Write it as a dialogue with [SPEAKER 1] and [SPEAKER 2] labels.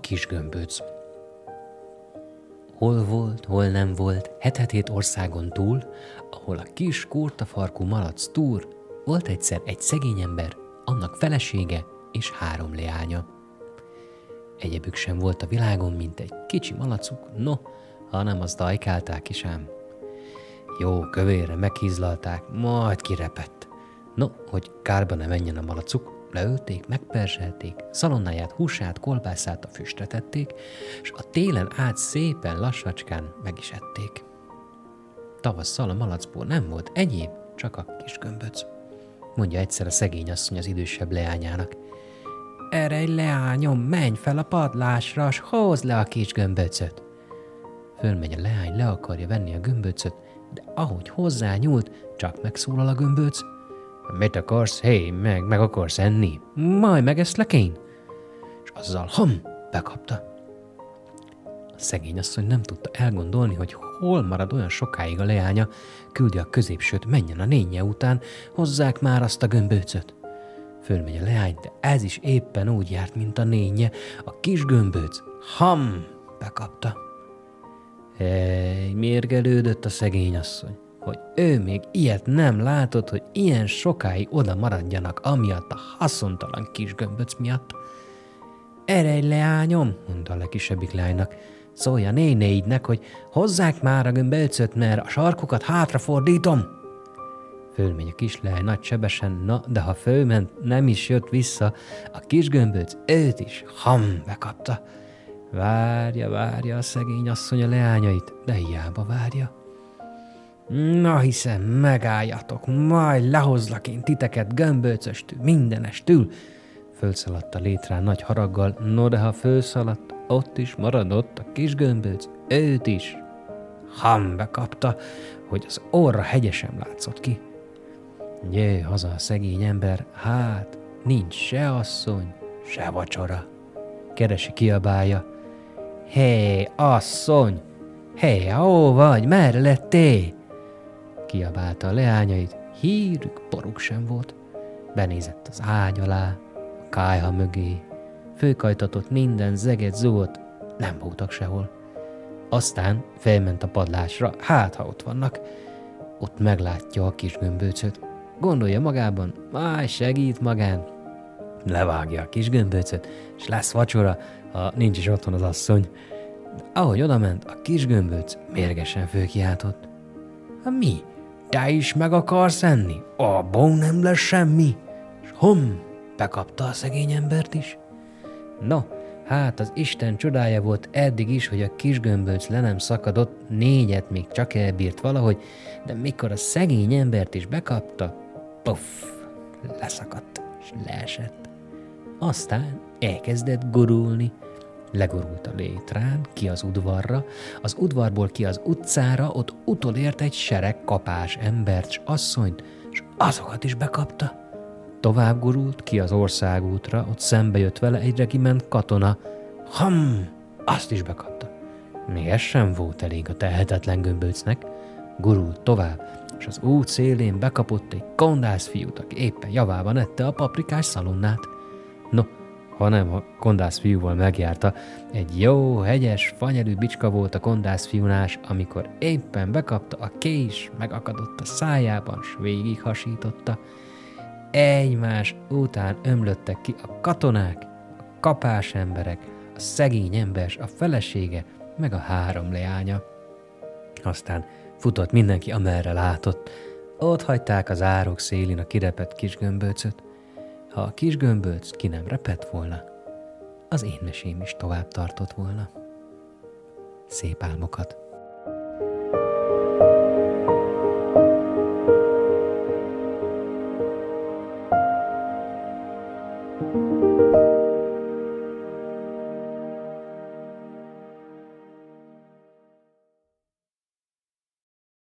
[SPEAKER 1] kis gömböc. Hol volt, hol nem volt, hetetét országon túl, ahol a kis kurtafarkú malac túr, volt egyszer egy szegény ember, annak felesége és három leánya. Egyebük sem volt a világon, mint egy kicsi malacuk, no, hanem az dajkálták is ám. Jó, kövére meghízlalták, majd kirepett. No, hogy kárba ne menjen a malacuk, leölték, megperzselték, szalonnáját, húsát, kolbászát a füstre tették, és a télen át szépen lassacskán meg is ették. Tavasszal a malacból nem volt egyéb, csak a kis gömböc. Mondja egyszer a szegény asszony az idősebb leányának. Egy leányom, menj fel a padlásra, s hozd le a kis gömböcöt. Fölmegy a leány, le akarja venni a gömböcöt, de ahogy hozzá nyúlt, csak megszólal a gömböc. Mit akarsz? Hé, meg, meg akarsz enni? Majd megeszlek én. És azzal ham, bekapta. A szegény asszony nem tudta elgondolni, hogy hol marad olyan sokáig a leánya, küldi a középsőt, menjen a nénye után, hozzák már azt a gömböcöt. Fölmegy a leány, de ez is éppen úgy járt, mint a nénye, a kis gömböc. Ham! Bekapta. Ej, mérgelődött a szegény asszony, hogy ő még ilyet nem látott, hogy ilyen sokáig oda maradjanak amiatt a haszontalan kis gömböc miatt. Erej leányom, mondta a legkisebbik lánynak, szólja nénéidnek, hogy hozzák már a gömböcöt, mert a sarkukat hátrafordítom. Fölmegy a kislány nagy sebesen, na, de ha fölment, nem is jött vissza, a kis gömböc őt is ham bekapta. Várja, várja a szegény asszony a leányait, de hiába várja. Na hiszem, megálljatok, majd lehozlak én titeket gömbölcöstül, mindenestül. Fölszaladt a létrán nagy haraggal, no de ha fölszaladt, ott is maradott a kis gömbölc, őt is. Ham bekapta, hogy az orra hegyesen látszott ki. Jé, haza a szegény ember, hát nincs se asszony, se vacsora. Keresi kiabálja, Hé, asszony! Hé, ó vagy, merre lettél? Kiabálta a leányait, hírük, poruk sem volt. Benézett az ágy alá, a kájha mögé, főkajtatott minden zeget zúlt, nem voltak sehol. Aztán felment a padlásra, hát ha ott vannak. Ott meglátja a kis gömböcöt. Gondolja magában, máj segít magán. Levágja a kis gömböcöt, és lesz vacsora, ha nincs is otthon az asszony. De ahogy odament, a kis gömböc mérgesen főkiáltott. Ha mi? Te is meg akarsz enni? Abból nem lesz semmi. És hom, bekapta a szegény embert is. No, hát az Isten csodája volt eddig is, hogy a kis gömböc le nem szakadott, négyet még csak elbírt valahogy, de mikor a szegény embert is bekapta, puff, leszakadt és leesett. Aztán elkezdett gurulni, Legorult a létrán, ki az udvarra, az udvarból ki az utcára, ott utolért egy sereg kapás embert s asszonyt, s azokat is bekapta. Tovább gurult ki az országútra, ott szembe jött vele egy regiment katona. Ham! Azt is bekapta. Még ez sem volt elég a tehetetlen gömböcnek. Gurult tovább, és az út szélén bekapott egy kondász fiút, aki éppen javában ette a paprikás szalonnát. Hanem a kondász fiúval megjárta. Egy jó, hegyes, fanyelű bicska volt a kondász fiúnás, amikor éppen bekapta a kés, megakadott a szájában, s végig hasította. Egymás után ömlöttek ki a katonák, a kapás emberek, a szegény ember, a felesége, meg a három leánya. Aztán futott mindenki, amerre látott. Ott hagyták az árok szélén a kirepett kis gömböcöt ha a kis gömbölc ki nem repett volna, az én mesém is tovább tartott volna. Szép álmokat!